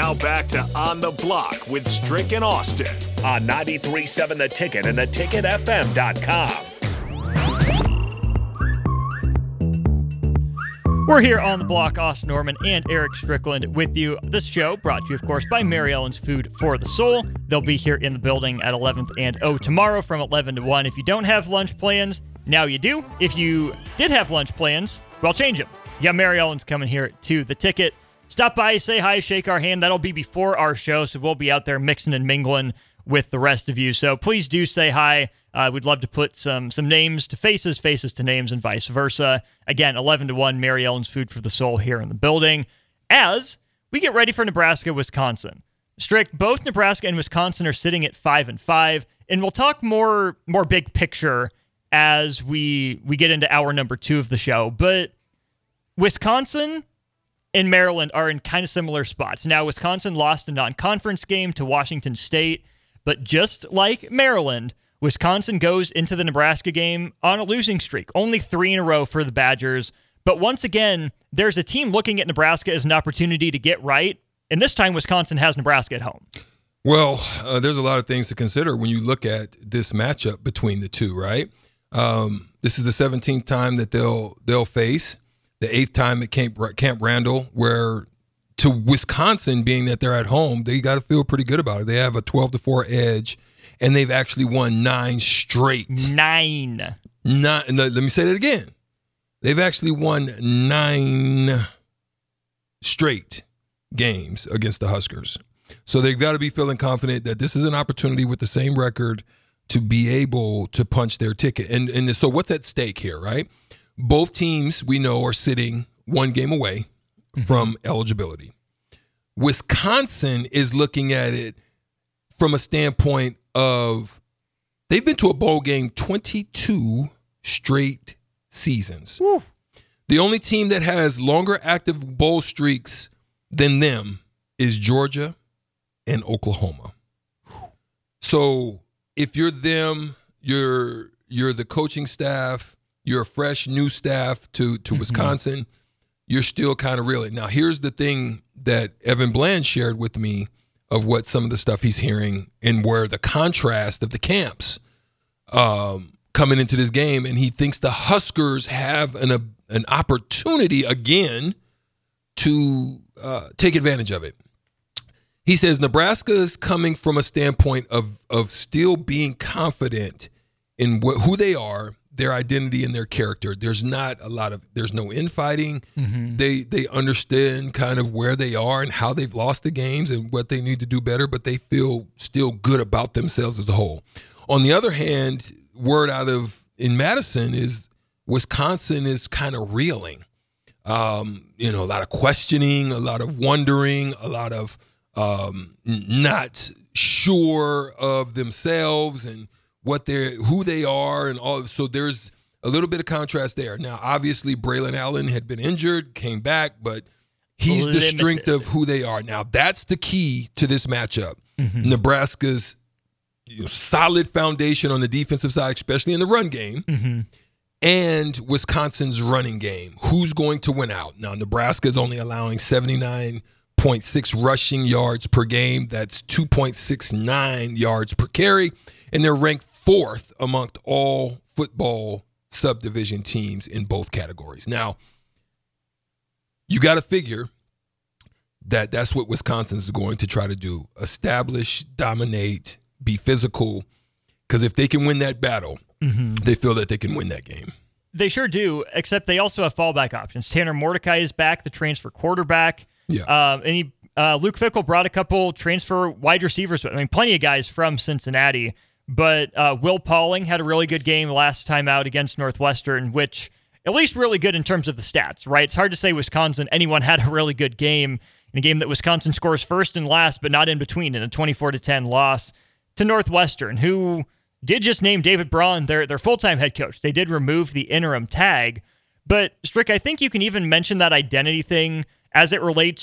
Now back to On the Block with Strick and Austin on 93.7 The Ticket and theticketfm.com. We're here on the block, Austin Norman and Eric Strickland with you. This show brought to you, of course, by Mary Ellen's Food for the Soul. They'll be here in the building at 11th and O tomorrow from 11 to 1. If you don't have lunch plans, now you do. If you did have lunch plans, well, change them. Yeah, Mary Ellen's coming here to the ticket. Stop by, say hi, shake our hand. That'll be before our show, so we'll be out there mixing and mingling with the rest of you. So please do say hi. Uh, we'd love to put some some names to faces, faces to names, and vice versa. Again, 11 to 1, Mary Ellen's Food for the Soul here in the building. As we get ready for Nebraska, Wisconsin. Strick, both Nebraska and Wisconsin are sitting at 5 and 5, and we'll talk more more big picture as we we get into hour number 2 of the show. But Wisconsin and Maryland are in kind of similar spots. Now, Wisconsin lost a non-conference game to Washington State, but just like Maryland, Wisconsin goes into the Nebraska game on a losing streak, only three in a row for the Badgers. But once again, there's a team looking at Nebraska as an opportunity to get right. And this time, Wisconsin has Nebraska at home. Well, uh, there's a lot of things to consider when you look at this matchup between the two, right? Um, this is the 17th time that they'll they'll face the eighth time at Camp Camp Randall, where to Wisconsin, being that they're at home, they got to feel pretty good about it. They have a 12 to four edge and they've actually won nine straight. Nine. Nine. Let me say that again. They've actually won nine straight games against the Huskers. So they've got to be feeling confident that this is an opportunity with the same record to be able to punch their ticket. And and so what's at stake here, right? Both teams we know are sitting one game away mm-hmm. from eligibility. Wisconsin is looking at it from a standpoint of they've been to a bowl game 22 straight seasons. Woo. The only team that has longer active bowl streaks than them is Georgia and Oklahoma. So if you're them, you're you're the coaching staff, you're a fresh new staff to to mm-hmm. Wisconsin, you're still kind of reeling. Now here's the thing that Evan Bland shared with me of what some of the stuff he's hearing and where the contrast of the camps um, coming into this game, and he thinks the Huskers have an a, an opportunity again to uh, take advantage of it. He says Nebraska is coming from a standpoint of of still being confident in wh- who they are their identity and their character. There's not a lot of there's no infighting. Mm-hmm. They they understand kind of where they are and how they've lost the games and what they need to do better, but they feel still good about themselves as a whole. On the other hand, word out of in Madison is Wisconsin is kind of reeling. Um, you know, a lot of questioning, a lot of wondering, a lot of um, not sure of themselves and what they're who they are and all so there's a little bit of contrast there. Now, obviously Braylon Allen had been injured, came back, but he's Limited. the strength of who they are. Now, that's the key to this matchup. Mm-hmm. Nebraska's you know, solid foundation on the defensive side, especially in the run game. Mm-hmm. And Wisconsin's running game. Who's going to win out? Now, Nebraska is only allowing 79.6 rushing yards per game. That's 2.69 yards per carry. And they're ranked fourth amongst all football subdivision teams in both categories. Now, you got to figure that that's what Wisconsin is going to try to do establish, dominate, be physical. Because if they can win that battle, mm-hmm. they feel that they can win that game. They sure do, except they also have fallback options. Tanner Mordecai is back, the transfer quarterback. Yeah. Um, and he, uh, Luke Fickell brought a couple transfer wide receivers. I mean, plenty of guys from Cincinnati but uh, Will Pauling had a really good game last time out against Northwestern, which at least really good in terms of the stats, right? It's hard to say Wisconsin, anyone had a really good game in a game that Wisconsin scores first and last, but not in between in a 24 to 10 loss to Northwestern, who did just name David Braun their, their full time head coach. They did remove the interim tag. But Strick, I think you can even mention that identity thing as it relates